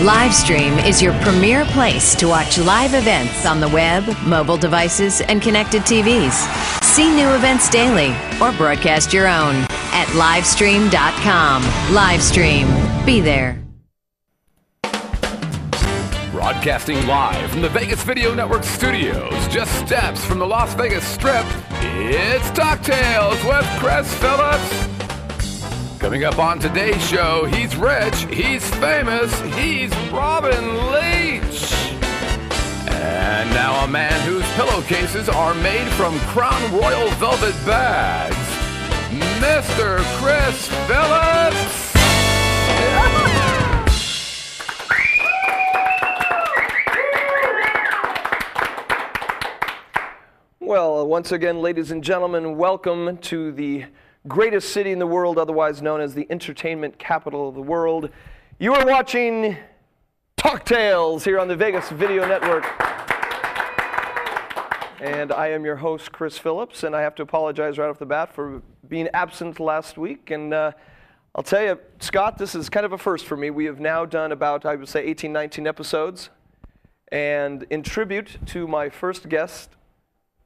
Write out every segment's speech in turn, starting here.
Livestream is your premier place to watch live events on the web, mobile devices, and connected TVs. See new events daily or broadcast your own at livestream.com. Livestream. Be there. Broadcasting live from the Vegas Video Network studios, just steps from the Las Vegas Strip, it's Talk Tales with Chris Phillips. Coming up on today's show, he's rich, he's famous, he's Robin Leach. And now a man whose pillowcases are made from Crown Royal velvet bags, Mr. Chris Phillips. Well, once again, ladies and gentlemen, welcome to the greatest city in the world, otherwise known as the entertainment capital of the world. You are watching Talk Tales here on the Vegas Video Network. And I am your host, Chris Phillips, and I have to apologize right off the bat for being absent last week. And uh, I'll tell you, Scott, this is kind of a first for me. We have now done about, I would say, 18, 19 episodes. And in tribute to my first guest,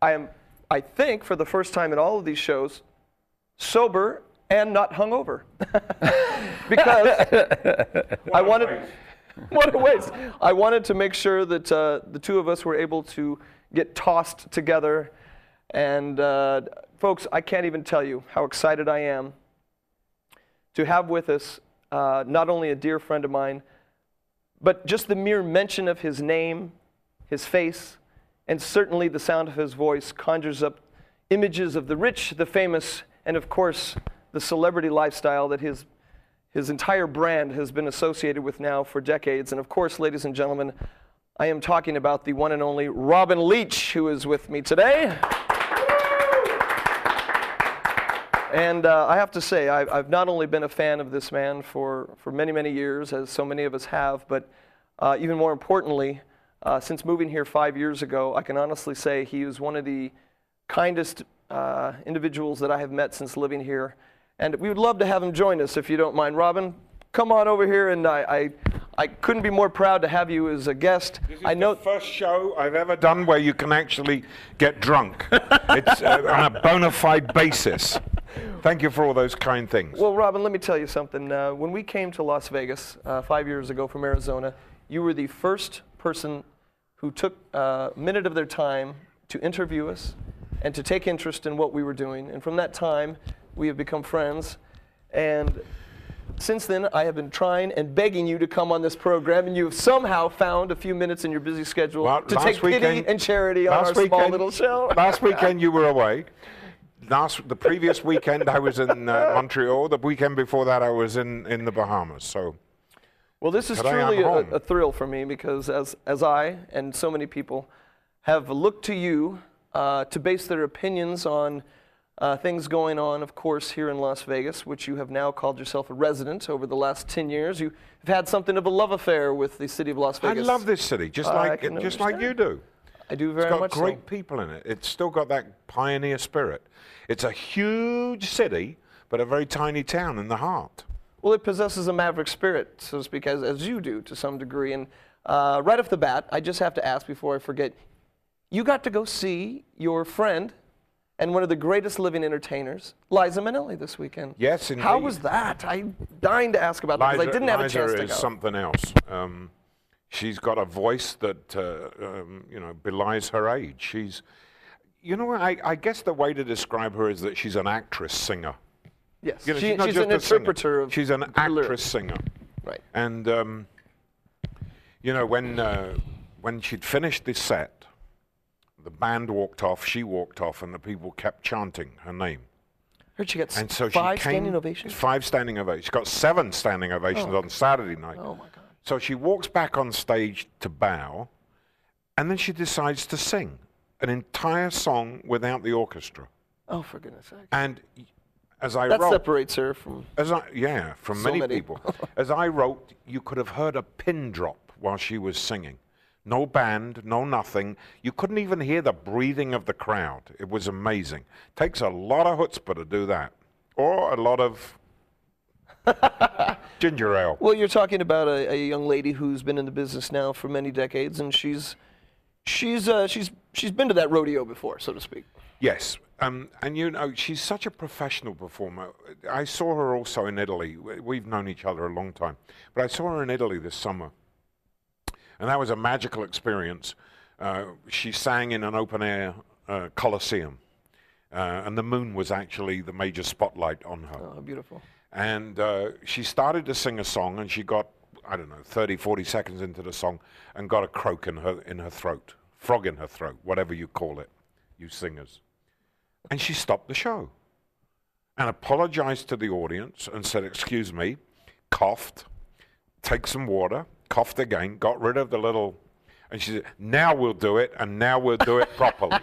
I am, I think, for the first time in all of these shows, sober and not hungover. because I wanted, what a waste. I wanted to make sure that uh, the two of us were able to get tossed together. And uh, folks, I can't even tell you how excited I am to have with us uh, not only a dear friend of mine, but just the mere mention of his name, his face, and certainly the sound of his voice conjures up images of the rich, the famous, and of course, the celebrity lifestyle that his, his entire brand has been associated with now for decades. And of course, ladies and gentlemen, I am talking about the one and only Robin Leach, who is with me today. And uh, I have to say, I've, I've, not only been a fan of this man for, for many, many years, as so many of us have, but uh, even more importantly, uh, since moving here five years ago, I can honestly say he is one of the kindest uh, individuals that I have met since living here. And we would love to have them join us if you don't mind. Robin, come on over here, and I, I, I couldn't be more proud to have you as a guest. This is I know the first show I've ever done where you can actually get drunk. it's uh, on a bona fide basis. Thank you for all those kind things. Well, Robin, let me tell you something. Uh, when we came to Las Vegas uh, five years ago from Arizona, you were the first person who took a minute of their time to interview us and to take interest in what we were doing. And from that time, we have become friends. And since then, I have been trying and begging you to come on this program, and you have somehow found a few minutes in your busy schedule Well, to take pity weekend- and charity on our last small weekend- little show. last weekend you were away. Last, the previous weekend I was in uh, Montreal. The weekend before that I was in, in the Bahamas. So Well, this is truly a, a thrill for me because as, as I and so many people have looked to you uh, to base their opinions on uh, things going on, of course, here in Las Vegas, which you have now called yourself a resident over the last 10 years. You have had something of a love affair with the city of Las Vegas. I love this city, just I like just like you do. I do very much It's got much great so. people in it. It's still got that pioneer spirit. It's a huge city, but a very tiny town in the heart. Well, it possesses a maverick spirit, so to speak, as, as you do to some degree. And uh, right off the bat, I just have to ask before I forget you got to go see your friend and one of the greatest living entertainers, Liza Minnelli, this weekend. Yes, indeed. How was that? I'm dying to ask about that because I didn't have a Liza chance to go. Liza is something else. Um, she's got a voice that uh, um, you know belies her age. She's, you know, I, I guess the way to describe her is that she's an actress singer. yes, You know, she, not she's just an interpreter of She's an actress singer. Right. And um, you know, when uh, when she'd finished this set, the band walked off, she walked off, and the people kept chanting her name. Heard she got And so five she came, standing ovations. Five standing ovations. She got seven standing ovations oh. on Saturday night. Oh my God. So she walks back on stage to bow, and then she decides to sing an entire song without the orchestra. Oh, for goodness sake. And as I That wrote, That separates her from. as I, yeah, from So many, many. people. As I wrote, you could have heard a pin drop while she was singing. No band, no nothing. You couldn't even hear the breathing of the crowd. It was amazing. Takes a lot of chutzpah to do that, or a lot of Ginger ale. Well, you're talking about a, a young lady who's been in the business now for many decades, and she's she's uh, she's she's been to that rodeo before, so to speak. Yes, um, and you know she's such a professional performer. I saw her also in Italy. We- We've known each other a long time, but I saw her in Italy this summer, and that was a magical experience. Uh, she sang in an open air uh, coliseum, uh, and the moon was actually the major spotlight on her. Oh, beautiful. And uh, she started to sing a song, and she got, I don't know, 30, 40 seconds into the song, and got a croak in her, in her throat, frog in her throat, whatever you call it, you singers. And she stopped the show and apologized to the audience and said, Excuse me, coughed, take some water, coughed again, got rid of the little. And she said, Now we'll do it, and now we'll do it properly.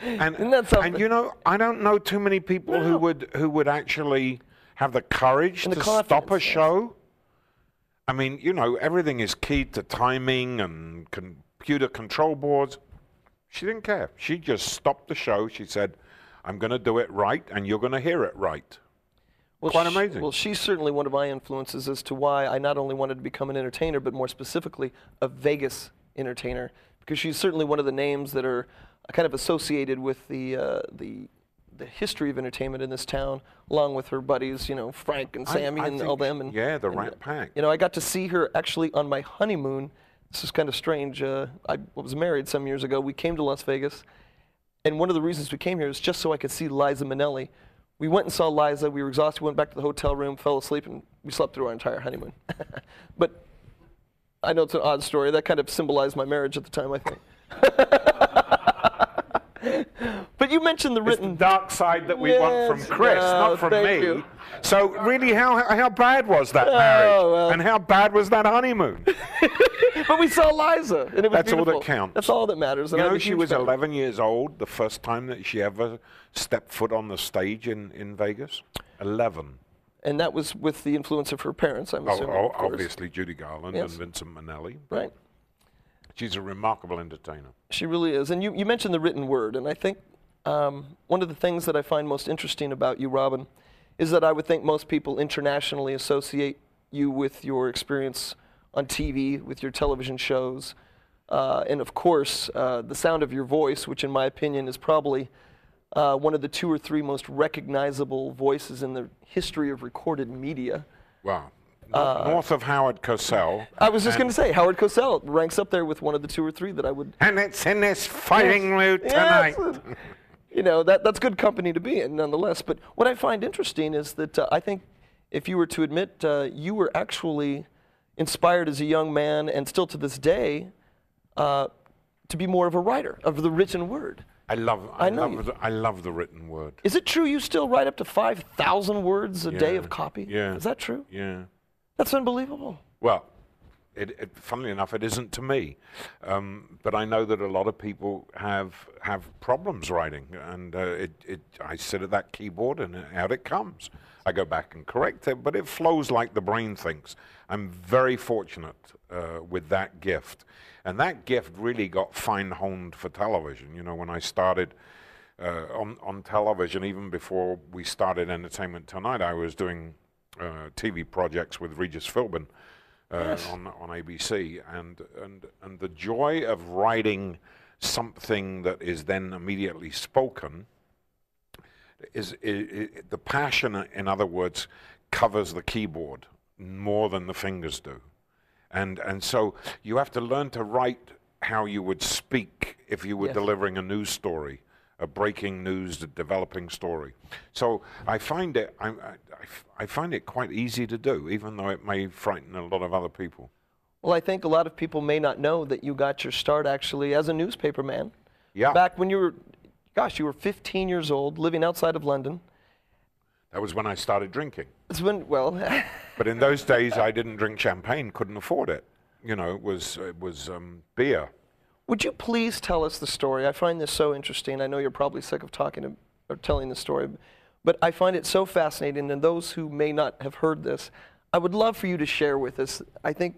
and, and you know, I don't know too many people who would who would actually have the courage And the to stop a show. I mean, you know, everything is keyed to timing and computer control boards. She didn't care. She just stopped the show. She said, "I'm going to do it right, and you're going to hear it right." Well, Quite amazing. Well, she's certainly one of my influences as to why I not only wanted to become an entertainer, but more specifically, a Vegas entertainer, because she's certainly one of the names that are kind of associated with the uh, the the history of entertainment in this town, along with her buddies, you know, Frank and Sammy I and all them. And, yeah, the and, Rat Pack. You know, I got to see her actually on my honeymoon. This is kind of strange. Uh, I was married some years ago. We came to Las Vegas, and one of the reasons we came here is just so I could see Liza Minnelli. We went and saw Liza. We were exhausted. We went back to the hotel room, fell asleep, and we slept through our entire honeymoon. but I know it's an odd story. That kind of symbolized my marriage at the time, I think. but you mentioned the It's the written. dark side that we want from Chris, no, not from me. you. So really, how how bad was that oh, marriage, Oh, well. and how bad was that honeymoon? but we saw Liza, and it was That's all that counts. That's all that matters. You and know, she was fan. 11 years old the first time that she ever stepped foot on the stage in, in Vegas. 11. And that was with the influence of her parents, I'm Oh, assuming. oh, obviously, Judy Garland Yes. and Vincent Minnelli. Right. She's a remarkable entertainer. She really is. And you, you mentioned the written word, and I think um, one of the things that I find most interesting about you, Robin, is that I would think most people internationally associate you with your experience on TV, with your television shows, uh, and of course, uh, the sound of your voice, which in my opinion is probably uh, one of the two or three most recognizable voices in the history of recorded media. Wow. Uh, North of Howard Cosell. I was just going to say, Howard Cosell ranks up there with one of the two or three that I would And it's in this fighting mood Yes. tonight. you know that that's good company to be in nonetheless but what i find interesting is that uh, i think if you were to admit uh, you were actually inspired as a young man and still to this day uh, to be more of a writer of the written word I love, I, I know love, the, I love the written word. is it true you still write up to 5000 words a day of copy Yeah. is that true Yeah. that's unbelievable Well, it, it, funnily enough, it isn't to me, um, but I know that a lot of people have have problems writing, and uh, it, it, I sit at that keyboard and out it comes. I go back and correct it, but it flows like the brain thinks. I'm very fortunate uh, with that gift, and that gift really got fine-honed for television. You know, when I started. Uh, on, on television, even before we started Entertainment Tonight, I was doing uh, TV projects with Regis Philbin, uh, on on ABC, and and and the joy of writing something that is then immediately spoken is i i the passion. In other words, covers the keyboard more than the fingers do, and and so you have to learn to write how you would speak if you were Yes. delivering a news story. A breaking news, a developing story. So I find it, I, I, I find it quite easy to do, even though it may frighten a lot of other people. well i think a lot of people may not know that you got your start actually as a newspaper man Yeah. back when you were gosh you were 15 years old living outside of london That was when I started drinking. It's when, well, But in those days, I didn't drink champagne, couldn't afford it. You know, it was, it was um, beer. would you please tell us the story? I find this so interesting. I know you're probably sick of talking to, or telling the story, but I find it so fascinating. And those who may not have heard this, I would love for you to share with us. I think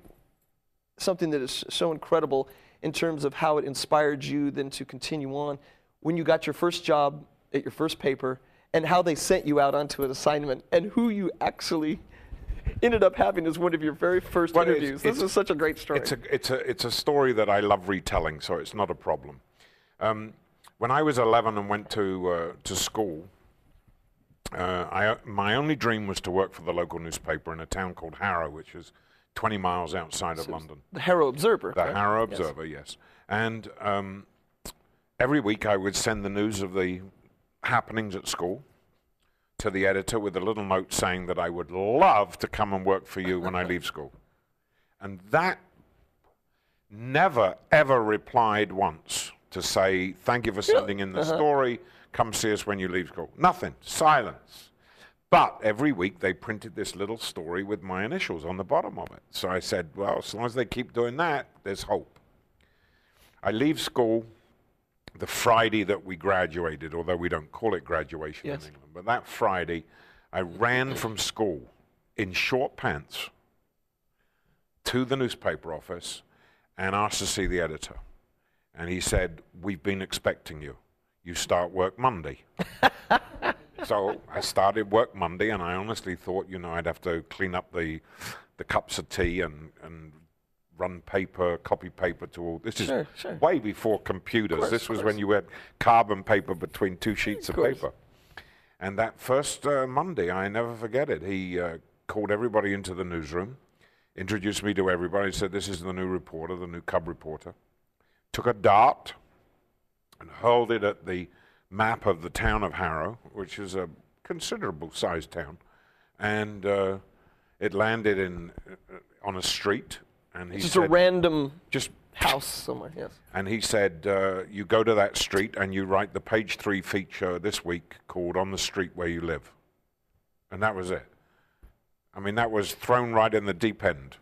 something that is so incredible in terms of how it inspired you then to continue on when you got your first job at your first paper and how they sent you out onto an assignment and who you actually ended up having as one of your very first Well, it's- interviews. This it's- is such a great story. It's a, it's, a, it's a story that I love retelling, so it's not a problem. Um, when I was 11 and went to, uh, to school, uh, I, my only dream was to work for the local newspaper in a town called Harrow, which is 20 miles outside of London. the Harrow Observer. The correct? Harrow Yes. Observer, yes. And um, every week I would send the news of the happenings at school to the editor with a little note saying that I would love to come and work for you when I leave school. And that never, ever replied once to say, thank you for sending in the uh-huh. story, come see us when you leave school. Nothing, silence. But every week they printed this little story with my initials on the bottom of it. So I said, well, as long as they keep doing that, there's hope. I leave school the Friday that we graduated, although we don't call it graduation Yes. in England. But that Friday, I ran from school in short pants to the newspaper office and asked to see the editor. And he said, We've been expecting you. You start work Monday. so I started work Monday, and I honestly thought, you know, I'd have to clean up the, the cups of tea and, and run paper, copy paper to all. This is Sure, sure. way before computers. course, this was when you had carbon paper between two sheets of, course. paper. And that first uh, Monday, I never forget it. He uh, called everybody into the newsroom, introduced me to everybody, said, This is the new reporter, the new cub reporter. Took a dart and hurled it at the map of the town of Harrow, which is a considerable sized town. And uh, it landed in, uh, on a street. And he Just said, a random just house somewhere. Yes. and he said, uh, You go to that street and you write the page three feature this week called On the Street Where You Live. And that was it. I mean, that was thrown right in the deep end.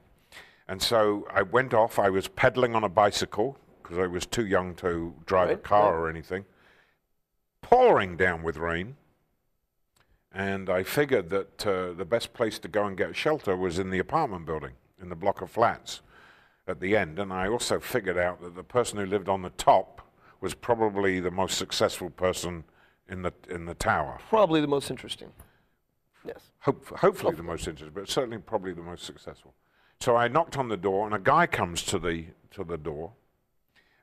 And so I went off. I was pedaling on a bicycle because I was too young to drive a car right. or anything, pouring down with rain. And I figured that uh, the best place to go and get shelter was in the apartment building, in the block of flats at the end. And I also figured out that the person who lived on the top was probably the most successful person in the, in the tower. Probably the most interesting. Yes. Hope, hopefully the most interesting, but certainly probably the most successful. So I knocked on the door, and a guy comes to the, to the door.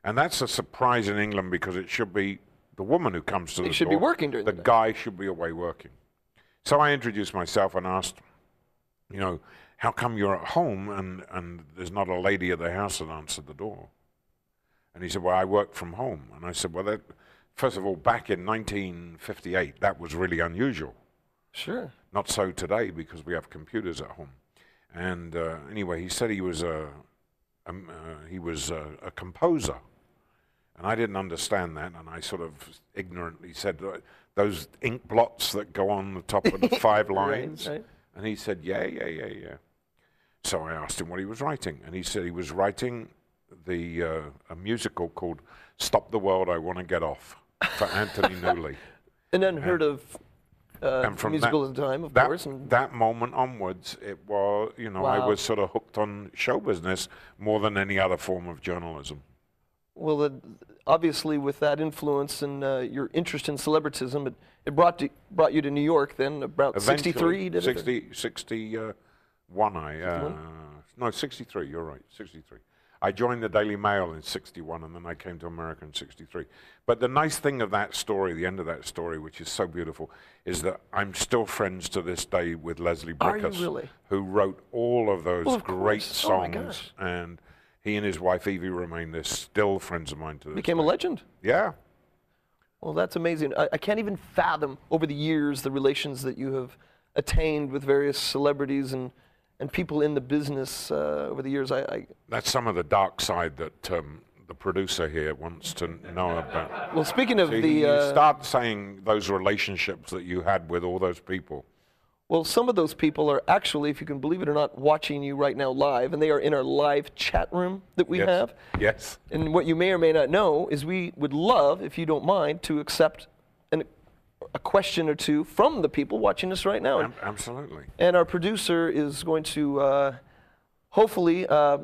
And that's a surprise in England because it should be the woman who comes to They the should door. be working during the the guy should be away working. So I introduced myself and asked, you know, how come you're at home and, and there's not a lady at the house that answered the door? And he said, well, I work from home. And I said, well, that, first of all, back in 1958, that was really unusual. Sure. Not so today because we have computers at home. And uh, anyway, he said he was a, um, uh, he was a, a composer, and I didn't understand that. And I sort of ignorantly said, "Uh, "Those ink blots that go on the top of the five Right, lines." right. And he said, "Yeah, yeah, yeah, yeah." So I asked him what he was writing, and he said he was writing the uh, a musical called "Stop the World, I Want to Get Off" for Anthony Newley. An unheard of uh, and from musical that, at the time, of that, course. And that moment onwards, it was you know I was sort of hooked on show business more than any other form of journalism. well, uh, obviously, with that influence and uh, your interest in celebritism, it, it brought to, brought you to New York. Then about Eventually, '63, did it? 60, 61, I uh, no 63. You're right, 63. I joined the Daily Mail in 61, and then I came to America in 63. But the nice thing of that story, the end of that story, which is so beautiful, is that I'm still friends to this day with Leslie Bricusse, really? who wrote all of those Well, of great course. Oh, songs. gosh. and he and his wife Evie remain. They're still friends of mine to this Became a legend. Yeah. Well, that's amazing. I, I can't even fathom over the years the relations that you have attained with various celebrities and, and people in the business uh, over the years. I, I, That's some of the dark side that um, the producer here wants to know about. well, speaking of the, you uh, start saying those relationships that you had with all those people. well, some of those people are actually, if you can believe it or not, watching you right now live, and they are in our live chat room that we yes. have. Yes. And what you may or may not know is we would love, if you don't mind, to accept an, a question or two from the people watching us right now. Absolutely. And our producer is going to uh, hopefully uh,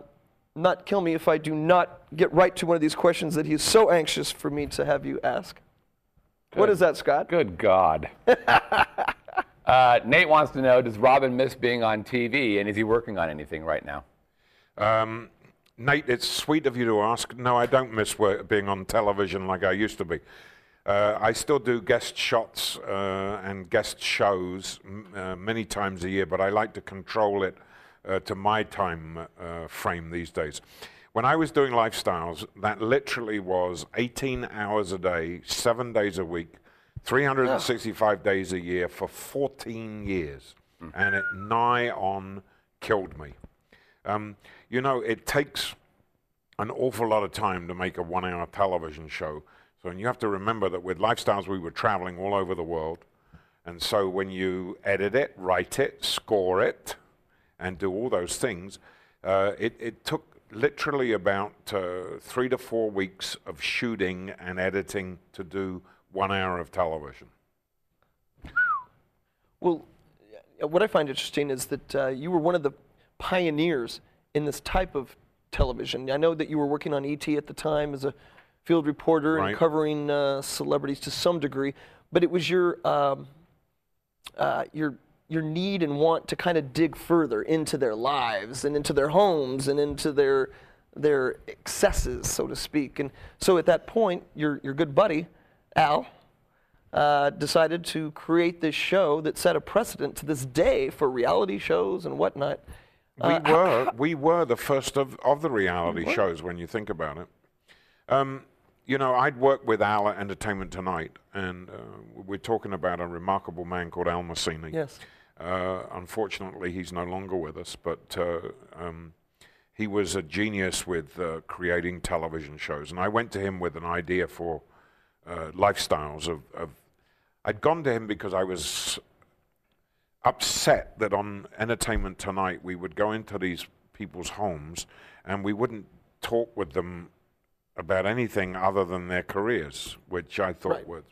not kill me if I do not get right to one of these questions that he's so anxious for me to have you ask. What is that, Scott? Good God. Uh, Nate wants to know Does Robin miss being on TV and is he working on anything right now? Um, Nate, it's sweet of you to ask. No, I don't miss work, being on television like I used to be. Uh, I still do guest shots uh, and guest shows m- uh, many times a year, but I like to control it uh, to my time uh, frame these days. When I was doing lifestyles, that literally was 18 hours a day, seven days a week, 365 days a year for 14 years. And it nigh on killed me. Um, you know, it takes an awful lot of time to make a one hour television show. So, and you have to remember that with lifestyles, we were traveling all over the world. And so, when you edit it, write it, score it, and do all those things, uh, it, it took literally about uh, three to four weeks of shooting and editing to do one hour of television. Well, uh, what I find interesting is that uh, you were one of the pioneers in this type of television. I know that you were working on ET at the time as a field reporter Right. and covering uh, celebrities to some degree, but it was your um, uh, your your need and want to kind of dig further into their lives and into their homes and into their their excesses, so to speak. And so at that point, your your good buddy Al uh, decided to create this show that set a precedent to this day for reality shows and whatnot. We Uh, how- were we were the first of, of the reality shows when you think about it. Um, you know, I'd worked with Al at Entertainment Tonight, and uh, we're talking about a remarkable man called Al Masini. Yes. Uh, unfortunately, he's no longer with us, but uh, um, he was a genius with uh, creating television shows. And I went to him with an idea for uh, lifestyles of, of. I'd gone to him because I was upset that on Entertainment Tonight we would go into these people's homes and we wouldn't talk with them about anything other than their careers, which I thought Right. was.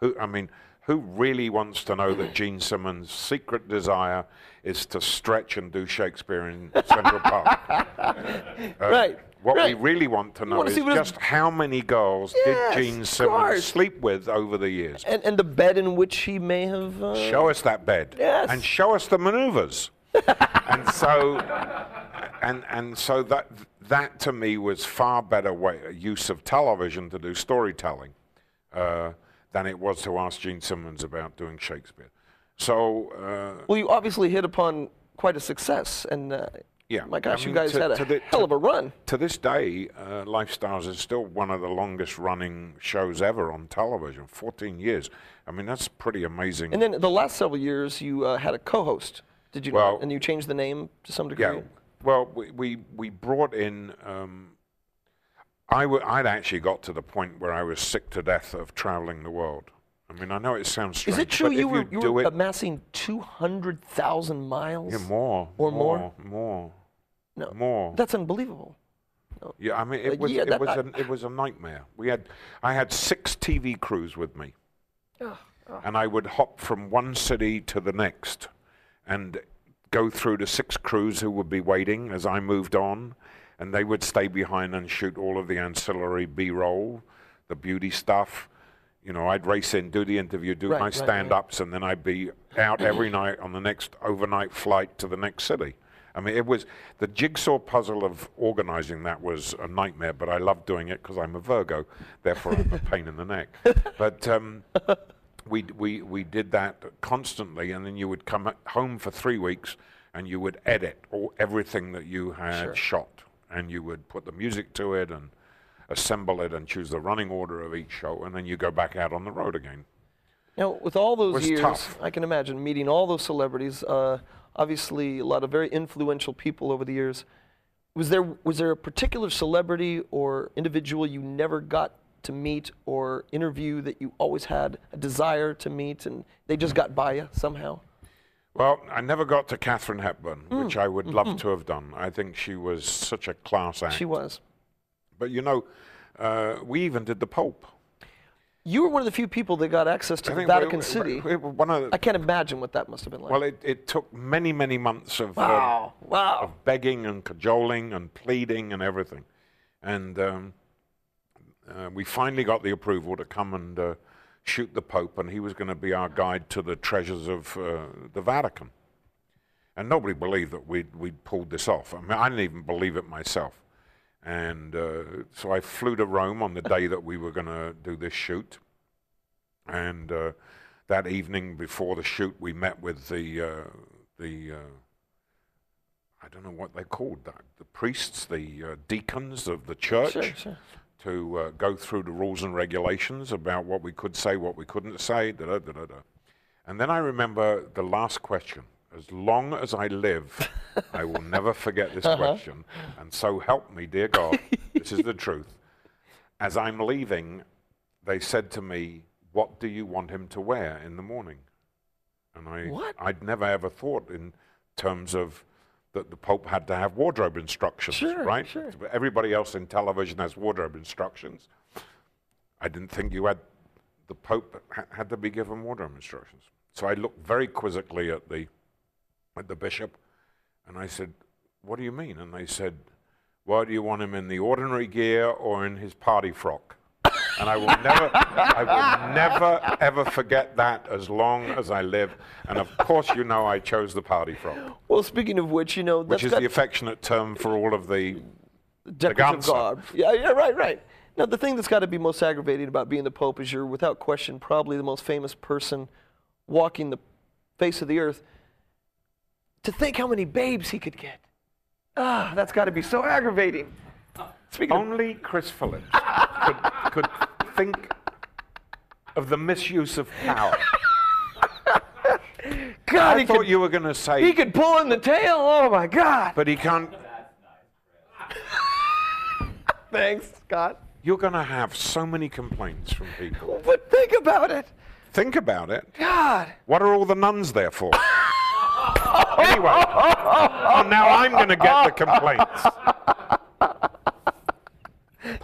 Who I mean, who really wants to know that Gene Simmons' secret desire is to stretch and do Shakespeare in Central Park? right. What right. we really want to know is just how many girls Yes, did Gene Simmons sleep with over the years? and, and the bed in which he may have. Uh, Show us that bed. Yes. And show us the maneuvers. and so and and so that that to me was far better way use of television to do storytelling uh, than it was to ask Gene Simmons about doing Shakespeare. So uh, well, you obviously hit upon quite a success, and uh, Yeah, my I gosh, you guys to- had a the- hell to- of a run. to this day, uh, Lifestyles is still one of the longest running shows ever on television. 14 years. I mean, that's pretty amazing. And then the last several years, you uh, had a co-host, did you Well- not? And you changed the name to some degree. Yeah. Well, we we, we brought in. Um, I w- I'd actually got to the point where I was sick to death of traveling the world. I mean, I know it sounds strange. Is it true you were you, you were it, amassing two hundred thousand miles? yeah, more or more? more, more, No, more. That's unbelievable. Yeah, I mean, it Uh, was yeah, it was I- it was a nightmare. We had I had six TV crews with me, and I would hop from one city to the next, and go through to six crews who would be waiting as I moved on, and they would stay behind and shoot all of the ancillary B-roll, the beauty stuff. You know, I'd race in, do the interview, do Right, my right, right. stand-ups, and then I'd be out every night on the next overnight flight to the next city. I mean, it was the jigsaw puzzle of organizing that was a nightmare, but I loved doing it because I'm a Virgo, therefore I'm a pain in the neck. But um, we, we, we did that constantly, and then you would come home for three weeks and you would edit all, everything that you had Sure. shot, and you would put the music to it and assemble it and choose the running order of each show, and then you go back out on the road again. Now, with all those years, tough. I can imagine meeting all those celebrities. Uh, obviously, a lot of very influential people over the years. Was there was there a particular celebrity or individual you never got to meet or interview that you always had a desire to meet, and they just got by you somehow? Well, I never got to Katharine Hepburn, Mm, which I would love to have done. I think she was such a class act. She was. But you know, uh, we even did the Pope. You were one of the few people that got access to I the Vatican we- City. we of the- I can't imagine what that must have been like. well, it, it took many, many months of, um, wow! Wow! of begging and cajoling and pleading and everything. And um, uh, we finally got the approval to come and uh, shoot the Pope, and he was going to be our guide to the treasures of uh, the Vatican. And nobody believed that we'd, we'd pulled this off. I mean, I didn't even believe it myself. And uh, so I flew to Rome on the day that we were going to do this shoot. And uh, that evening before the shoot, we met with the, the I don't know what they called that, the priests, the deacons of the church, Sure, sure. To uh, go through the rules and regulations about what we could say, what we couldn't say, da da da da. And then I remember the last question. As long as I live, I will never forget this question. And so help me, dear God, this is the truth. As I'm leaving, they said to me, What do you want him to wear in the morning? And I, What? I'd never ever thought in terms of that the Pope had to have wardrobe instructions, Sure, right? sure. Everybody else in television has wardrobe instructions. I didn't think you had, the Pope ha- had to be given wardrobe instructions. So I looked very quizzically at the, at the bishop, and I said, "What do you mean?" And they said, "Well, do you want him in the ordinary gear or in his party frock?" And I will never, I will never ever forget that as long as I live. And of course, you know, I chose the party frock, Well, speaking of which, you know, which is the affectionate term for all of the. decorative Ganza. garb. Yeah, yeah, right, right. Now, the thing that's got to be most aggravating about being the Pope is you're, without question, probably the most famous person walking the face of the earth. To think how many babes he could get. Ah, that's got to be so aggravating. Speaking Only Chris Phillips could, could think of the misuse of power. God, I he thought could, you were going to say, he could pull in the tail. Oh my God. but he can't. Thanks, Scott. You're going to have so many complaints from people. But think about it. Think about it. God. What are all the nuns there for? anyway, now I'm going to get the complaints.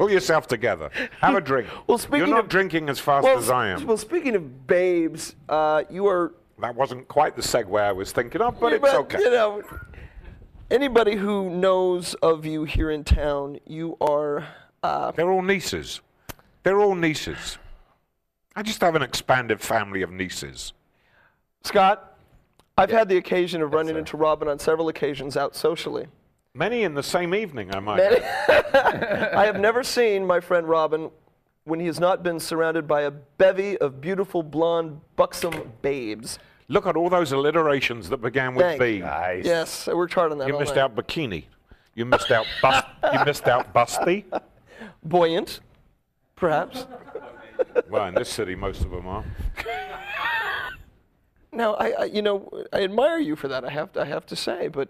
Pull yourself together. Have a drink. Well, speaking You're not of- drinking as fast Well, as I am. well, speaking of babes, uh, you are that wasn't quite the segue I was thinking of, but Yeah, it's okay. You know, anybody who knows of you here in town, you are. Uh, They're all nieces. They're all nieces. I just have an expanded family of nieces. Scott, I've had the occasion of running into Robin on several occasions out socially. Many in the same evening, I might. add. I have never seen my friend Robin when he has not been surrounded by a bevy of beautiful, blonde, buxom babes. Look at all those alliterations that began with Thank B. you. Yes, I worked hard on that. You missed night. out bikini. You missed out bust. you missed out busty. Buoyant, perhaps. Well, in this city, most of them are. Now, I, I, you know, I admire you for that. I have, to, I have to say, but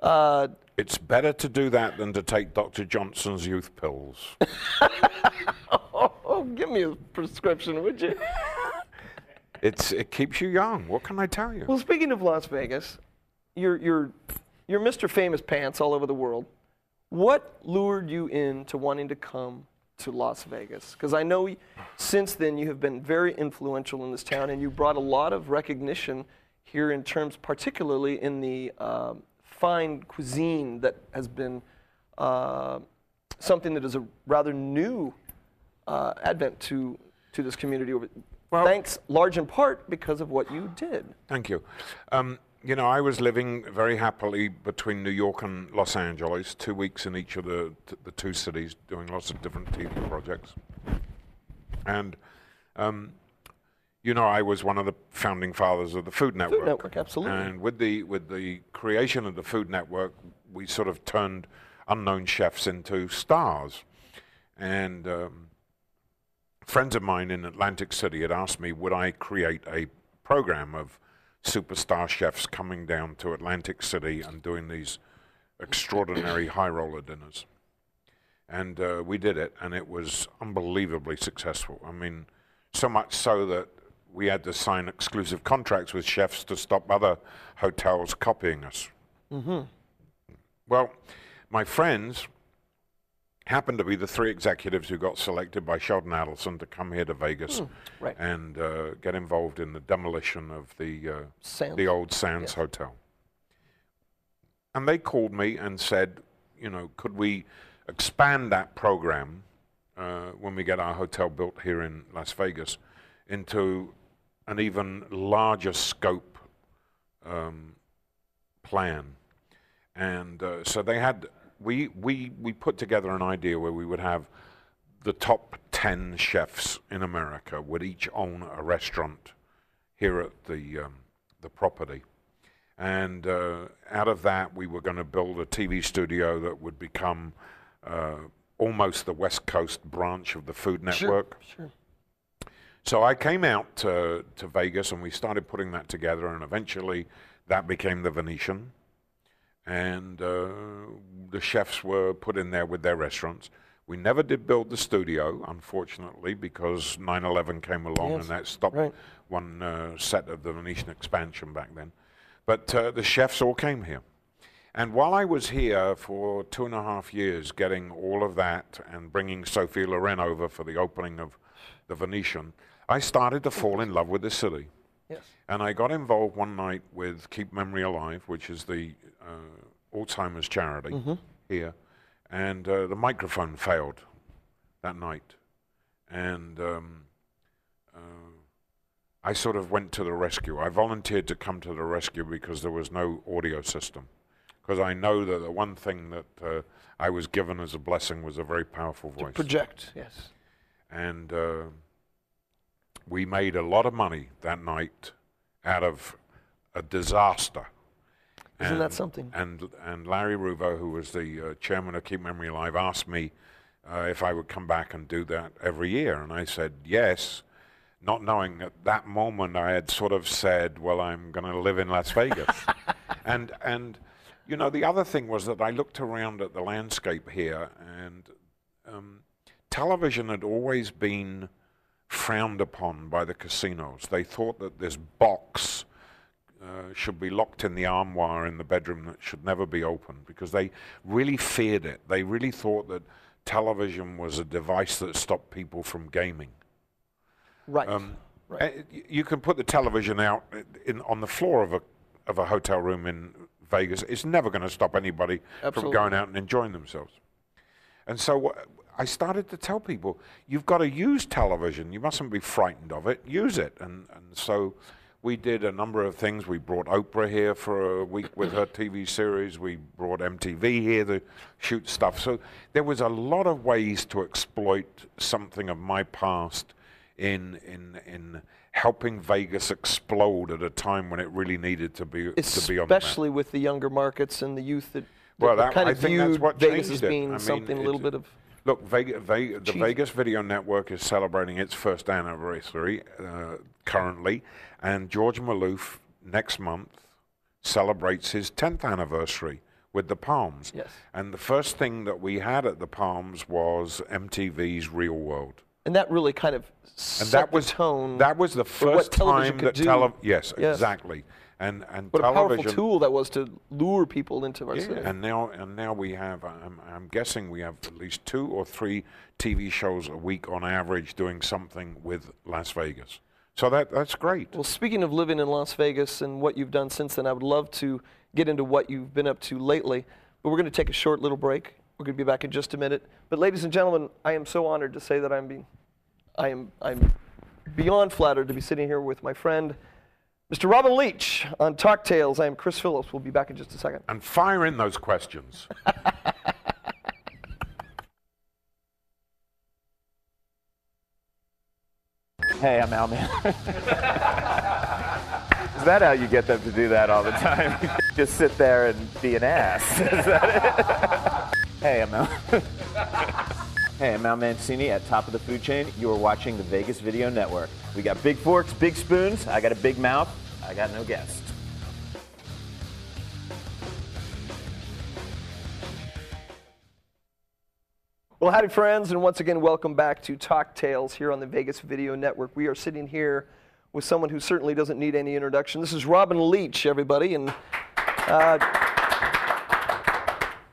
uh, It's better to do that than to take Dr. Johnson's youth pills. oh, give me a prescription, would you? It's it keeps you young. What can I tell you? Well, speaking of Las Vegas, you're, you're, you're Mr. Famous Pants all over the world. What lured you into wanting to come to Las Vegas? Because I know since then you have been very influential in this town and you brought a lot of recognition here in terms, particularly in the um fine cuisine that has been uh, something that is a rather new uh, advent to, to this community. Over, thanks large in part because of what you did. Thank you. Um, you know, I was living very happily between New York and Los Angeles, two weeks in each of the, t- the two cities, doing lots of different TV projects. And, um, you know, I was one of the founding fathers of the Food Network. Food Network, absolutely. And with the, with the creation of the Food Network, we sort of turned unknown chefs into stars. And um, friends of mine in Atlantic City had asked me, would I create a program of superstar chefs coming down to Atlantic City and doing these extraordinary high roller dinners. And uh, we did it, and it was unbelievably successful. I mean, so much so that we had to sign exclusive contracts with chefs to stop other hotels copying us. Well, my friends happened to be the three executives who got selected by Sheldon Adelson to come here to Vegas right. and uh, get involved in the demolition of the uh, Sands. the old Sands Hotel. And they called me and said, you know, could we expand that program uh, when we get our hotel built here in Las Vegas into an even larger scope um, plan. And uh, so they had, we, we, we put together an idea where we would have the top 10 chefs in America would each own a restaurant here at the, um, the property. And uh, out of that, we were going to build a TV studio that would become uh, almost the West Coast branch of the Food Network. Sure. So I came out to, to Vegas and we started putting that together, and eventually that became the Venetian. And uh, the chefs were put in there with their restaurants. We never did build the studio, unfortunately, because 9 11 came along Yes, and that stopped right. one uh, set of the Venetian expansion back then. But uh, the chefs all came here. And while I was here for two and a half years, getting all of that and bringing Sophie Loren over for the opening of the Venetian, I started to fall in love with the city. Yes. And I got involved one night with Keep Memory Alive, which is the uh, Alzheimer's charity here. And uh, the microphone failed that night. And um, uh, I sort of went to the rescue. I volunteered to come to the rescue because there was no audio system. Because I know that the one thing that uh, I was given as a blessing was a very powerful voice To Project. Yes. and uh, we made a lot of money that night out of a disaster. Isn't that And- something? And and Larry Ruvo, who was the uh, chairman of Keep Memory Alive, asked me uh, if I would come back and do that every year, and I said yes, not knowing at that moment I had sort of said, "Well, I'm going to live in Las Vegas," and and you know the other thing was that I looked around at the landscape here, and um, television had always been frowned upon by the casinos. They thought that this box uh, should be locked in the armoire in the bedroom that should never be opened because they really feared it. They really thought that television was a device that stopped people from gaming. Right. Um, Right. uh, You can put the television out in, on the floor of a of a hotel room in Vegas. It's never going to stop anybody Absolutely. from going out and enjoying themselves. And so I started to tell people, you've got to use television. You mustn't be frightened of it. Use it. And and so we did a number of things. We brought Oprah here for a week with her TV series. We brought MTV here to shoot stuff. So there was a lot of ways to exploit something of my past in in in helping Vegas explode at a time when it really needed to be to be on the. Especially with the younger markets and the youth that, that Well, that, kind I of think that's viewed what Vegas as being I mean, something a little bit of. Look, Vegas, Vegas, the. Vegas Video Network is celebrating its first anniversary uh, currently, and George Maloof next month celebrates his 10th anniversary with the Palms. Yes. And the first thing that we had at the Palms was MTV's Real World. And that really kind of And set that was the tone. That was the first television time could that do. tele- yes, Yes. exactly. And and what a powerful tool that was to lure people into our yeah, city. and now and now we have. I'm, I'm guessing we have at least two or three TV shows a week on average doing something with Las Vegas. So that that's great. Well, speaking of living in Las Vegas and what you've done since then, I would love to get into what you've been up to lately. But we're going to take a short little break. We're going to be back in just a minute. But ladies and gentlemen, I am so honored to say that I'm being, I am I'm beyond flattered to be sitting here with my friend, Mr. Robin Leach on Talk Tales. I am Chris Phillips. We'll be back in just a second. And fire in those questions. Hey, I'm Al Man. Is that how you get them to do that all the time? Just sit there and be an ass. Is that it? hey, I'm Al. hey, I'm Al Mancini at Top of the Food Chain. You are watching the Vegas Video Network. We got big forks, big spoons. I got a big mouth. I got no guests. Well, howdy, friends, and once again, welcome back to Talk Tales here on the Vegas Video Network. We are sitting here with someone who certainly doesn't need any introduction. This is Robin Leach, everybody, and uh,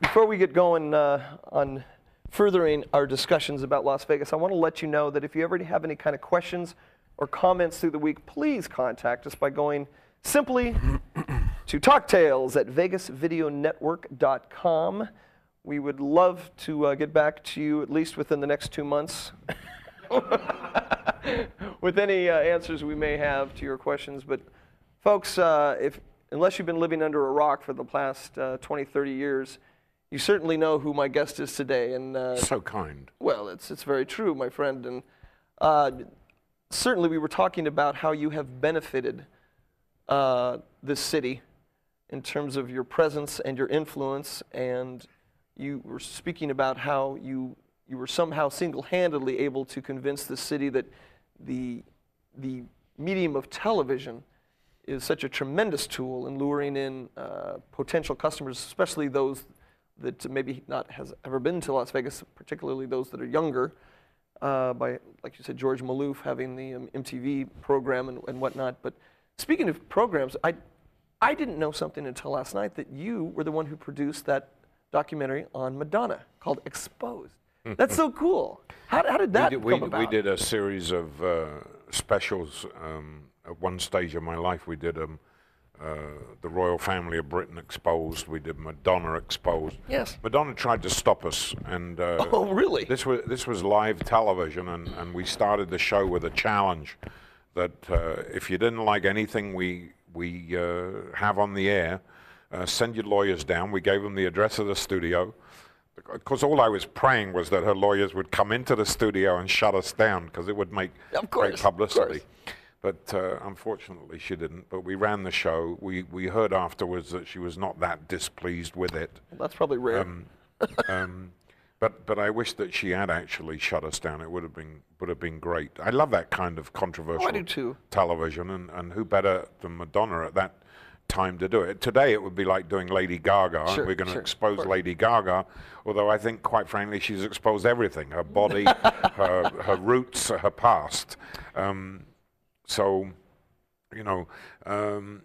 before we get going uh, on furthering our discussions about Las Vegas, I want to let you know that if you ever have any kind of questions or comments through the week, please contact us by going simply to talktales at vegasvideonetwork.com. We would love to uh, get back to you at least within the next two months with any uh, answers we may have to your questions. But, folks, uh, if unless you've been living under a rock for the past uh, 20, 30 years, you certainly know who my guest is today. And uh, So kind. well, it's it's very true, my friend. And uh, certainly, we were talking about how you have benefited uh, this city in terms of your presence and your influence. And you were speaking about how you you were somehow single-handedly able to convince the city that the the medium of television is such a tremendous tool in luring in uh, potential customers, especially those that maybe not has ever been to Las Vegas, particularly those that are younger. Uh, by like you said, George Maloof having the um, MTV program and, and whatnot. But speaking of programs, I I didn't know something until last night that you were the one who produced that documentary on Madonna called Exposed. That's so cool. How, how did that we did, come we, about? we did a series of uh, specials. Um, at one stage of my life, we did um, the royal family of Britain exposed. We did Madonna exposed. Yes. Madonna tried to stop us, and uh, Oh, really? This was this was live television, and, and we started the show with a challenge that uh, if you didn't like anything we we uh, have on the air, uh, send your lawyers down. We gave them the address of the studio. Because all I was praying was that her lawyers would come into the studio and shut us down because it would make Of great course, of publicity. But uh, unfortunately, she didn't. But we ran the show. We, we heard afterwards that she was not that displeased with it. That's probably rare. Um, but but I wish that she had actually shut us down. It would have been would have been great. I love that kind of controversial do too. television, and, and who better than Madonna at that time to do it? Today it would be like doing Lady Gaga. Sure, We're going to sure, expose. Lady Gaga, although I think quite frankly she's exposed everything: her body, her her roots, her past. Um, so, you know. Um,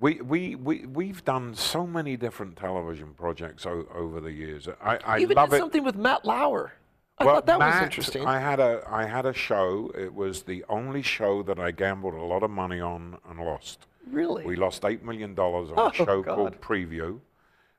we, we, we, we've done so many different television projects o- over the years. I, I you even love did it. something with Matt Lauer. I Well, thought that was interesting. I had a I had a show. It was the only show that I gambled a lot of money on and lost. really? We lost eight million dollars on Oh, a show God. called Preview.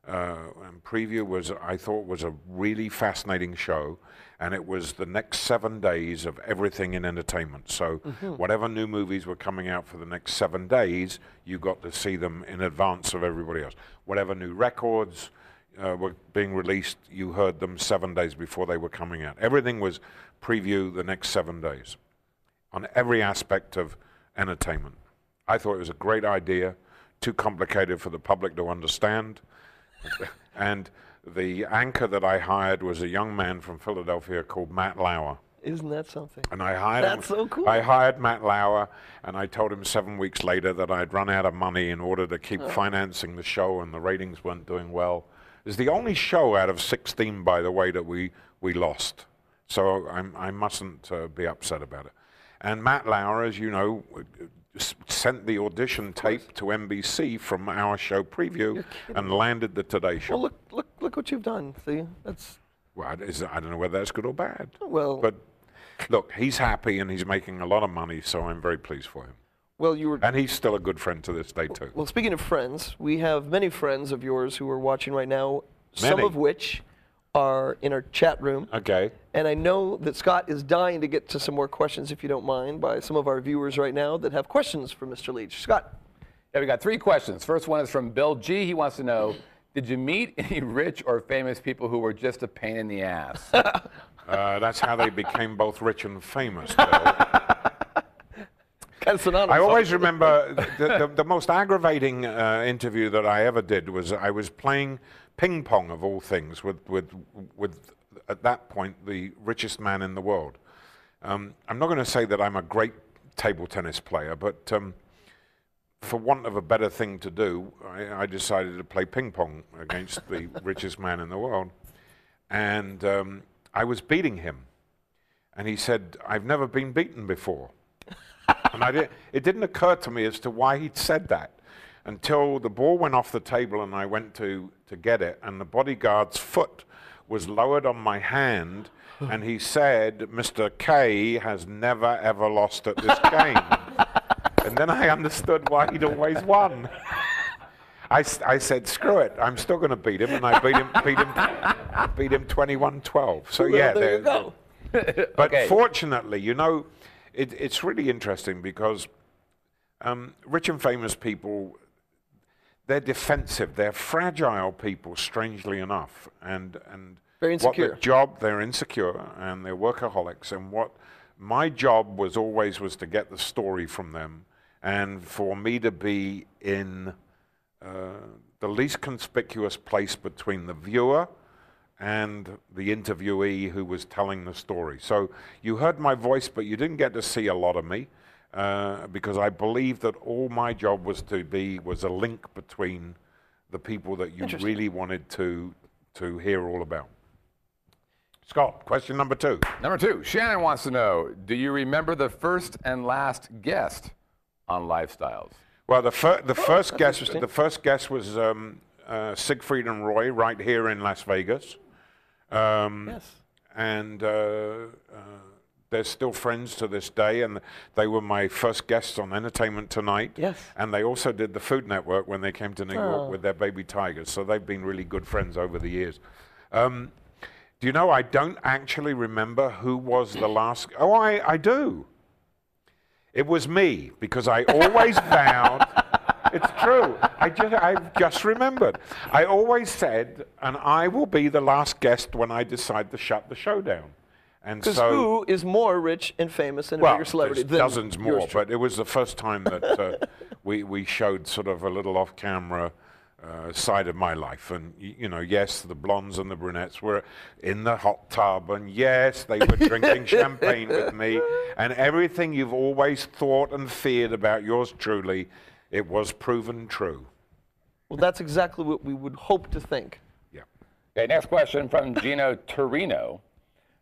Uh, and Preview was I thought was a really fascinating show, and it was the next seven days of everything in entertainment. So Mm-hmm. whatever new movies were coming out for the next seven days, you got to see them in advance of everybody else. Whatever new records uh, were being released, you heard them seven days before they were coming out. Everything was preview the next seven days on every aspect of entertainment. I thought it was a great idea, too complicated for the public to understand. And the anchor that I hired was a young man from Philadelphia called Matt Lauer. Isn't that something? And I hired That's him. so cool. I hired Matt Lauer, and I told him seven weeks later that I'd run out of money in order to keep financing the show, and the ratings weren't doing well. It's the only show out of 16, by the way, that we, we lost. So I'm, I mustn't uh, be upset about it. And Matt Lauer, as you know, sent the audition tape to NBC from our show preview and landed the Today Show. Well, look, look, look what you've done. See, that's Well, I- is- I don't know whether that's good or bad. Oh, well. But look, he's happy and he's making a lot of money, so I'm very pleased for him. well, you were. And he's still a good friend to this day, too. Well, speaking of friends, we have many friends of yours who are watching right now. Some of which are in our chat room. Okay. And I know that Scott is dying to get to some more questions, if you don't mind, by some of our viewers right now that have questions for Mr. Leach. Scott, Yeah, we got three questions. First one is from Bill G. He wants to know Did you meet any rich or famous people who were just a pain in the ass? Uh, that's how they became both rich and famous. Bill. kind of. I always remember the, the, the most aggravating uh, interview that I ever did was I was playing ping pong of all things with, with, with at that point, the richest man in the world. Um, I'm not going to say that I'm a great table tennis player, but um, for want of a better thing to do, I, I decided to play ping pong against the richest man in the world. And um, I was beating him. And he said, I've never been beaten before. and I did, it didn't occur to me as to why he'd said that until the ball went off the table and I went to, to get it, and the bodyguard's foot was lowered on my hand, and he said, Mr. K has never ever lost at this game. and then I understood why he'd always won. I, I said, screw it, I'm still going to beat him, and I beat him, beat him, beat him 21-12. So Well, yeah, there you go. But Okay. fortunately, you know, it, it's really interesting because um, rich and famous people, they're defensive. They're fragile people, strangely enough. And, and Very what their job, they're insecure and they're workaholics. And what my job was always was to get the story from them and for me to be in uh, the least conspicuous place between the viewer and the interviewee who was telling the story. So you heard my voice, but you didn't get to see a lot of me uh, because I believed that all my job was to be was a link between the people that you really wanted to to hear all about. Scott, question number two. Number two, Shannon wants to know Do you remember the first and last guest on Lifestyles? Well, the, fir- the first guest, Oh, interesting. the first guest was um, uh, Siegfried and Roy, right here in Las Vegas. Um, Yes. And uh, uh, they're still friends to this day, and they were my first guests on Entertainment Tonight. Yes. And they also did the Food Network when they came to New Oh. York with their baby tigers. So they've been really good friends over the years. Um, do you know I don't actually remember who was the last? Oh, I, I do. It was me because I always vowed. It's true. I just, I've just remembered. I always said, and I will be the last guest when I decide to shut the show down. And Because so, who is more rich and famous and a bigger celebrity there's than dozens more, truly? but it was the first time that uh, we, we showed sort of a little off-camera uh, side of my life. And, you know, yes, the blondes and the brunettes were in the hot tub, and yes, they were drinking champagne with me, and everything you've always thought and feared about yours truly, it was proven true. Well, that's exactly what we would hope to think. Yeah. Okay, next question from Gino Torino.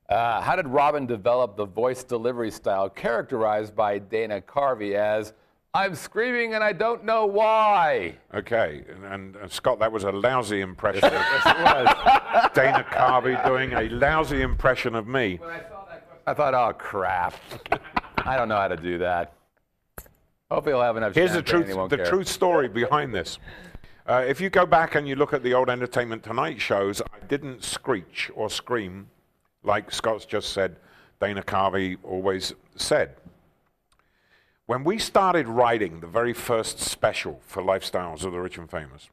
Uh, how did Robin develop the voice delivery style characterized by Dana Carvey as, I'm screaming and I don't know why? Okay, and, and, and Scott, that was a lousy impression of Dana Carvey doing a lousy impression of me. I saw that. I thought, oh crap. I don't know how to do that. Hopefully I'll have enough Here's the truth, the care. true story behind this. Uh, if you go back and you look at the old Entertainment Tonight shows, I didn't screech or scream like Scott's just said, Dana Carvey always said. When we started writing the very first special for Lifestyles of the Rich and Famous,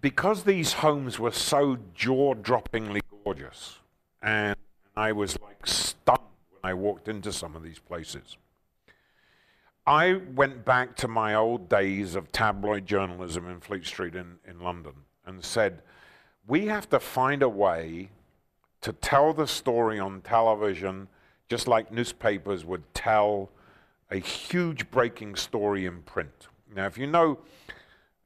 because these homes were so jaw-droppingly gorgeous, and I was like stunned when I walked into some of these places. I went back to my old days of tabloid journalism in Fleet Street in, in London and said, we have to find a way to tell the story on television just like newspapers would tell a huge breaking story in print. Now, if you know,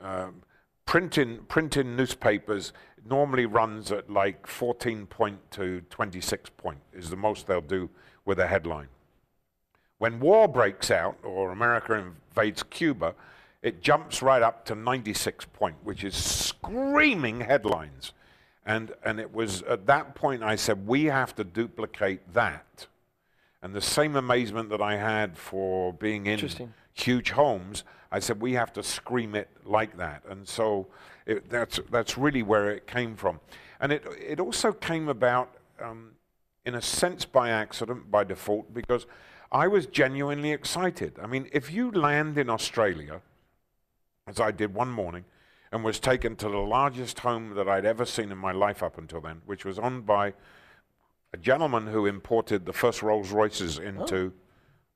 um, print in, print in newspapers normally runs at like 14 point to 26 point is the most they'll do with a headline. When war breaks out or America invades Cuba, it jumps right up to 96 point, which is screaming headlines. And, and it was at that point I said, we have to duplicate that. And the same amazement that I had for being in huge homes, I said, we have to scream it like that. And so it, that's, that's really where it came from. And it, it also came about, um, in a sense, by accident, by default, because I was genuinely excited. I mean, if you land in Australia, as I did one morning, and was taken to the largest home that I'd ever seen in my life up until then, which was owned by a gentleman who imported the first Rolls Royces oh. into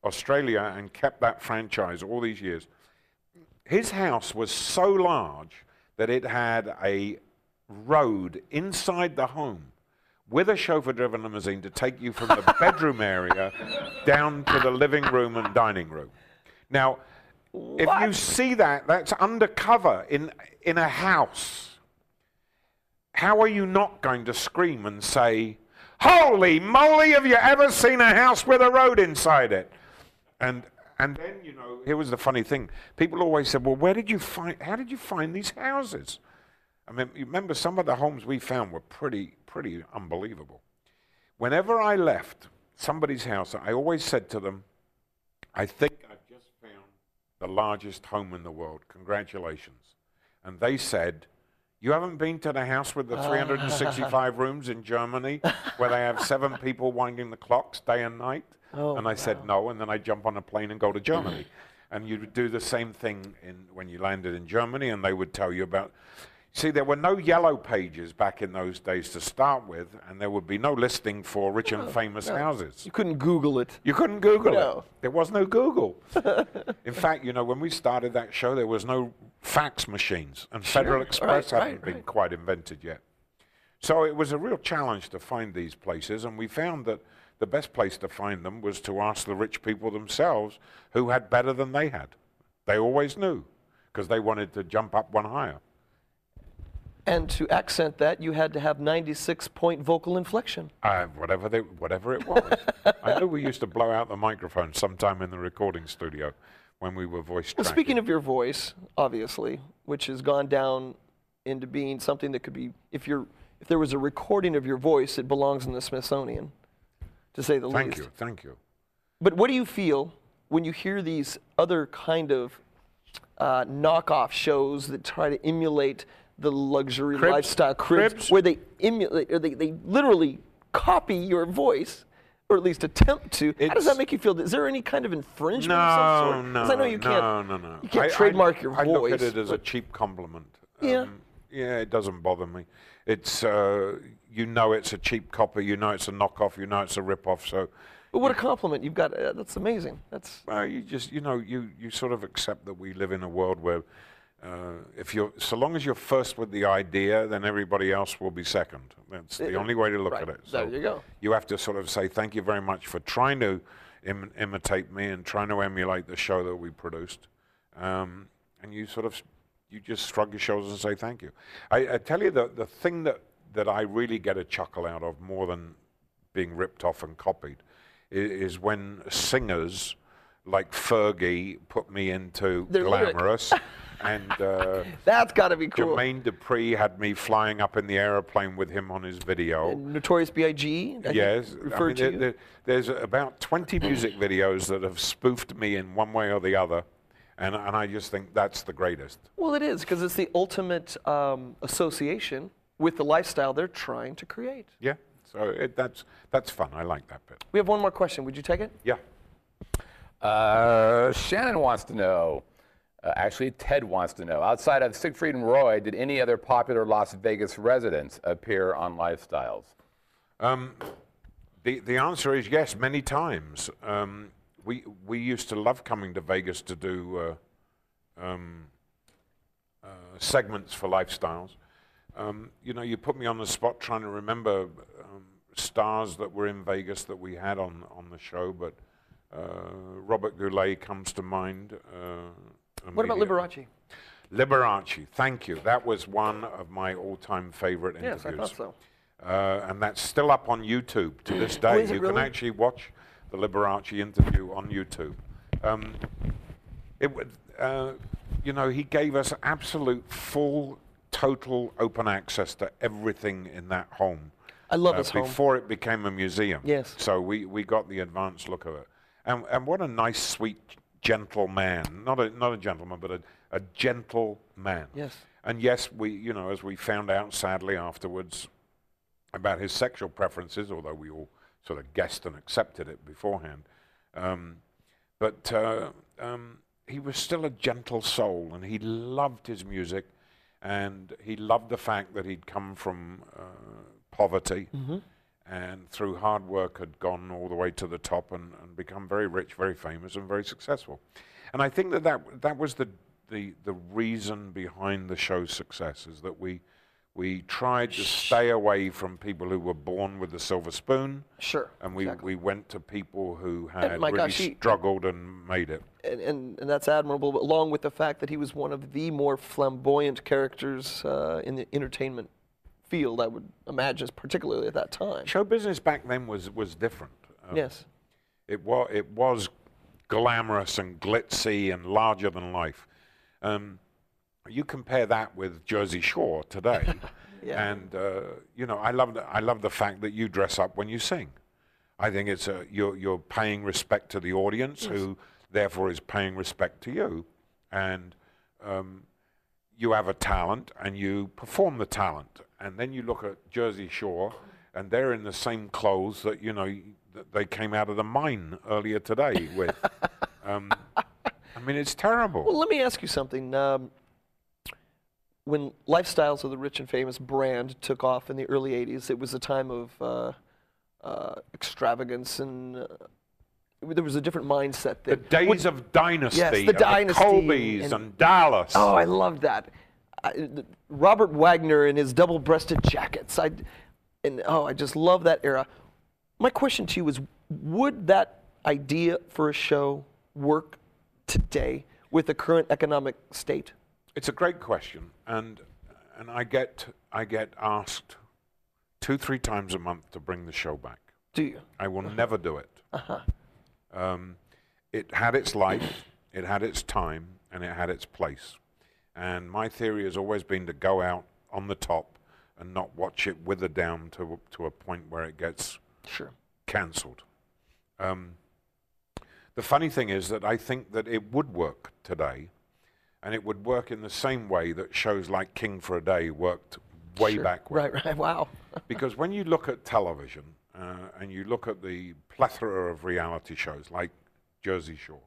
Australia and kept that franchise all these years. His house was so large that it had a road inside the home with a chauffeur driven limousine to take you from the bedroom area down to the living room and dining room. Now, if you see that, that's undercover in, in a house. How are you not going to scream and say, Holy moly, have you ever seen a house with a road inside it? And, and then, you know, here was the funny thing. People always said, Well, where did you find, how did you find these houses? I mean, you remember some of the homes we found were pretty, pretty unbelievable. Whenever I left somebody's house, I always said to them, I think I've just found the largest home in the world. Congratulations. And they said, You haven't been to the house with the ah. 365 rooms in Germany where they have seven people winding the clocks day and night? Oh, and I said no, and then I jump on a plane and go to Germany. and you would do the same thing in, when you landed in Germany, and they would tell you about. See, there were no yellow pages back in those days to start with, and there would be no listing for rich and oh, famous houses. You couldn't Google it. You couldn't Google No. it. There was no Google. In fact, you know, when we started that show, there was no fax machines, and Federal Express Right, hadn't right, been quite invented yet. So it was a real challenge to find these places, and we found that the best place to find them was to ask the rich people themselves who had better than they had. They always knew, because they wanted to jump up one higher. And to accent that, you had to have 96 point vocal inflection. Uh, whatever, they, whatever it was. I know we used to blow out the microphone sometime in the recording studio when we were voice Well, tracking. speaking of your voice, obviously, which has gone down into being something that could be, if you're, if there was a recording of your voice, it belongs in the Smithsonian, to say the Thank least. Thank you, thank you. But what do you feel when you hear these other kind of uh, knockoff shows that try to emulate the luxury lifestyle cribs, Cribs? where they emulate, or they, they literally copy your voice, or at least attempt to? How does that make you feel? Is there any kind of infringement of some No, sort? I know you can't. no, no, no. You can't I- trademark I, your I voice. look at it as a cheap compliment. Yeah. yeah, it doesn't bother me. It's uh, you know it's a cheap copy, you know it's a knockoff, you know it's a rip-off. So but what a compliment you've got! Uh, that's amazing. That's uh, you just you know you you sort of accept that we live in a world where. Uh, if you're, so long as you're first with the idea, then everybody else will be second. That's the only way to look right. at it. There you go. You have to sort of say thank you very much for trying to Im- imitate me and trying to emulate the show that we produced. Um, and you sort of, you just shrug your shoulders and say thank you. I, I tell you, the, the thing that, that I really get a chuckle out of more than being ripped off and copied is, is when singers like Fergie put me into Their lyric. Glamorous. and uh, that's got to be cool. Jermaine Dupri had me flying up in the aeroplane with him on his video. And Notorious B.I.G. I think, Yes, I mean, to there- there- there's about 20 music videos that have spoofed me in one way or the other, and, and I just think that's the greatest. Well, it is because it's the ultimate um, association with the lifestyle they're trying to create. Yeah, so it, that's that's fun. I like that bit. We have one more question. Would you take it? Yeah. Uh, Shannon wants to know. Uh, actually, Ted wants to know. Outside of Siegfried and Roy, did any other popular Las Vegas residents appear on Lifestyles? Um, the the answer is yes, many times. Um, we we used to love coming to Vegas to do uh, um, uh, segments for lifestyles. Um, you know, you put me on the spot trying to remember um, stars that were in Vegas that we had on on the show, but uh, Robert Goulet comes to mind. What about. Liberace? Liberace, thank you. That was one of my all-time favorite interviews. Yes. I thought so. Uh, and that's still up on YouTube to this day. Oh, is it you can actually watch the Liberace interview on YouTube. Um, it, uh, you know, he gave us absolute, full, total open access to everything in that home. I love uh, his home. Before it became a museum. Yes. So we, we got the advanced look of it. And, and what a nice, sweet, gentle man. Not a, not a gentleman, but a, a gentle man. Yes. And yes, we, you know, as we found out sadly afterwards about his sexual preferences, although we all sort of guessed and accepted it beforehand, um, but uh, um, he was still a gentle soul, and he loved his music, and he loved the fact that he'd come from uh, poverty, and through hard work had gone all the way to the top and, and become very rich, very famous, and very successful. And I think that that, that was the, the, the reason behind the show's success, is that we, we tried to stay away from people who were born with the silver spoon, Sure. and we, exactly. we went to people who had really gosh, he- struggled and made it. and, and, and that's admirable, along with the fact that he was one of the more flamboyant characters uh, in the entertainment field, I would imagine, particularly at that time. Show business back then was, was different. Um, Yes. It was it was glamorous and glitzy and larger than life. Um, you compare that with Jersey Shore today, Yeah. and uh, you know I love the, I love the fact that you dress up when you sing. I think it's a, you're you're paying respect to the audience, who therefore is paying respect to you, and um, you have a talent and you perform the talent, and then you look at Jersey Shore, and they're in the same clothes that you know that they came out of the mine earlier today with. um, I mean, it's terrible. Well, let me ask you something. Um, when Lifestyles of the Rich and Famous brand took off in the early 80s, it was a time of uh, uh, extravagance and uh, there was a different mindset. There. The days of dynasty, Yes, the dynasty Colbys and- and, Dallas. Oh, I love that. I, Robert Wagner in his double-breasted jackets. I, and oh, I just love that era. My question to you is: Would that idea for a show work today with the current economic state? It's a great question, and and I get I get asked two three times a month to bring the show back. Do you? I will never do it. Uh Um, it had its life, it had its time, and it had its place. And my theory has always been to go out on the top and not watch it wither down to to a point where it gets Sure. cancelled. Um, the funny thing is that I think that it would work today, and it would work in the same way that shows like King for a Day worked way Sure. back when. Right, right. Wow. Because when you look at television uh, and you look at the plethora of reality shows like Jersey Shore,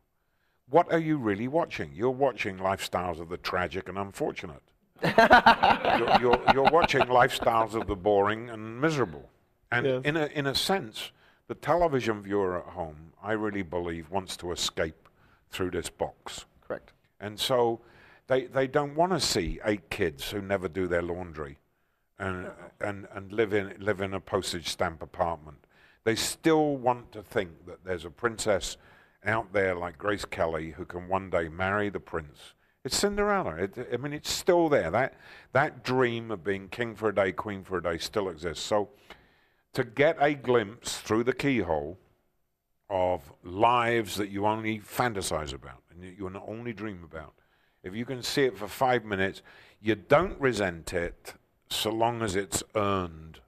what are you really watching? You're watching lifestyles of the tragic and unfortunate. you're, you're, you're watching lifestyles of the boring and miserable. And Yes. in, a, in a sense, the television viewer at home, I really believe, wants to escape through this box. Correct. And so they, they don't want to see eight kids who never do their laundry and, and, and live, in, live in a postage stamp apartment. They still want to think that there's a princess out there like Grace Kelly who can one day marry the prince. It's Cinderella. It, I mean, it's still there. That, that dream of being king for a day, queen for a day still exists. So to get a glimpse through the keyhole of lives that you only fantasize about and you only dream about. If you can see it for five minutes, you don't resent it so long as it's earned.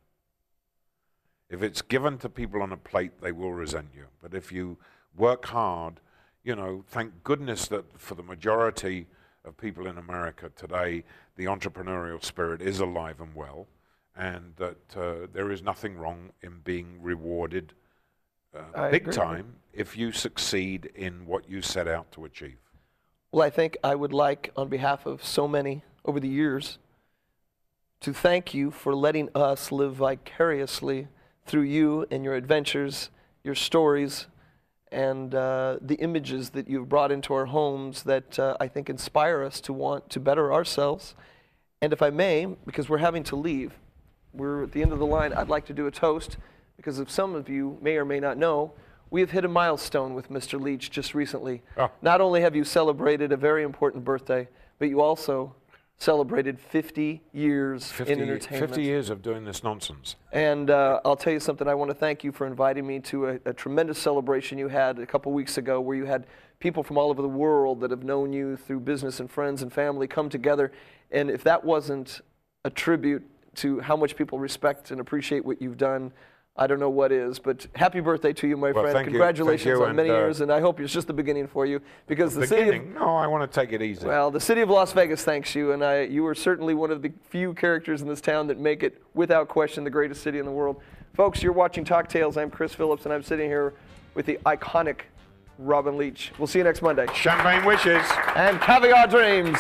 If it's given to people on a plate, they will resent you. But if you work hard, you know, thank goodness that for the majority of people in America today, the entrepreneurial spirit is alive and well, and that uh, there is nothing wrong in being rewarded uh, big time if you succeed in what you set out to achieve. Well, I think I would like, on behalf of so many over the years, to thank you for letting us live vicariously through you and your adventures, your stories, and uh, the images that you've brought into our homes that uh, I think inspire us to want to better ourselves. And if I may, because we're having to leave, we're at the end of the line, I'd like to do a toast because if some of you may or may not know, we have hit a milestone with Mr. Leach just recently. Oh. Not only have you celebrated a very important birthday, but you also celebrated 50 years 50, in entertainment. 50 years of doing this nonsense. And uh, I'll tell you something, I want to thank you for inviting me to a, a tremendous celebration you had a couple weeks ago where you had people from all over the world that have known you through business and friends and family come together. And if that wasn't a tribute to how much people respect and appreciate what you've done, I don't know what is. But happy birthday to you, my Well, friend. you- Congratulations thank you, on and, many uh, years, and I hope it's just the beginning for you because the city of? No, I want to take it easy. well, the city of Las Vegas thanks you, and I, you are certainly one of the few characters in this town that make it, without question, the greatest city in the world. Folks, you're watching Talk Tales. I'm Chris Phillips, and I'm sitting here with the iconic Robin Leach. We'll see you next Monday. Champagne wishes. And caviar dreams.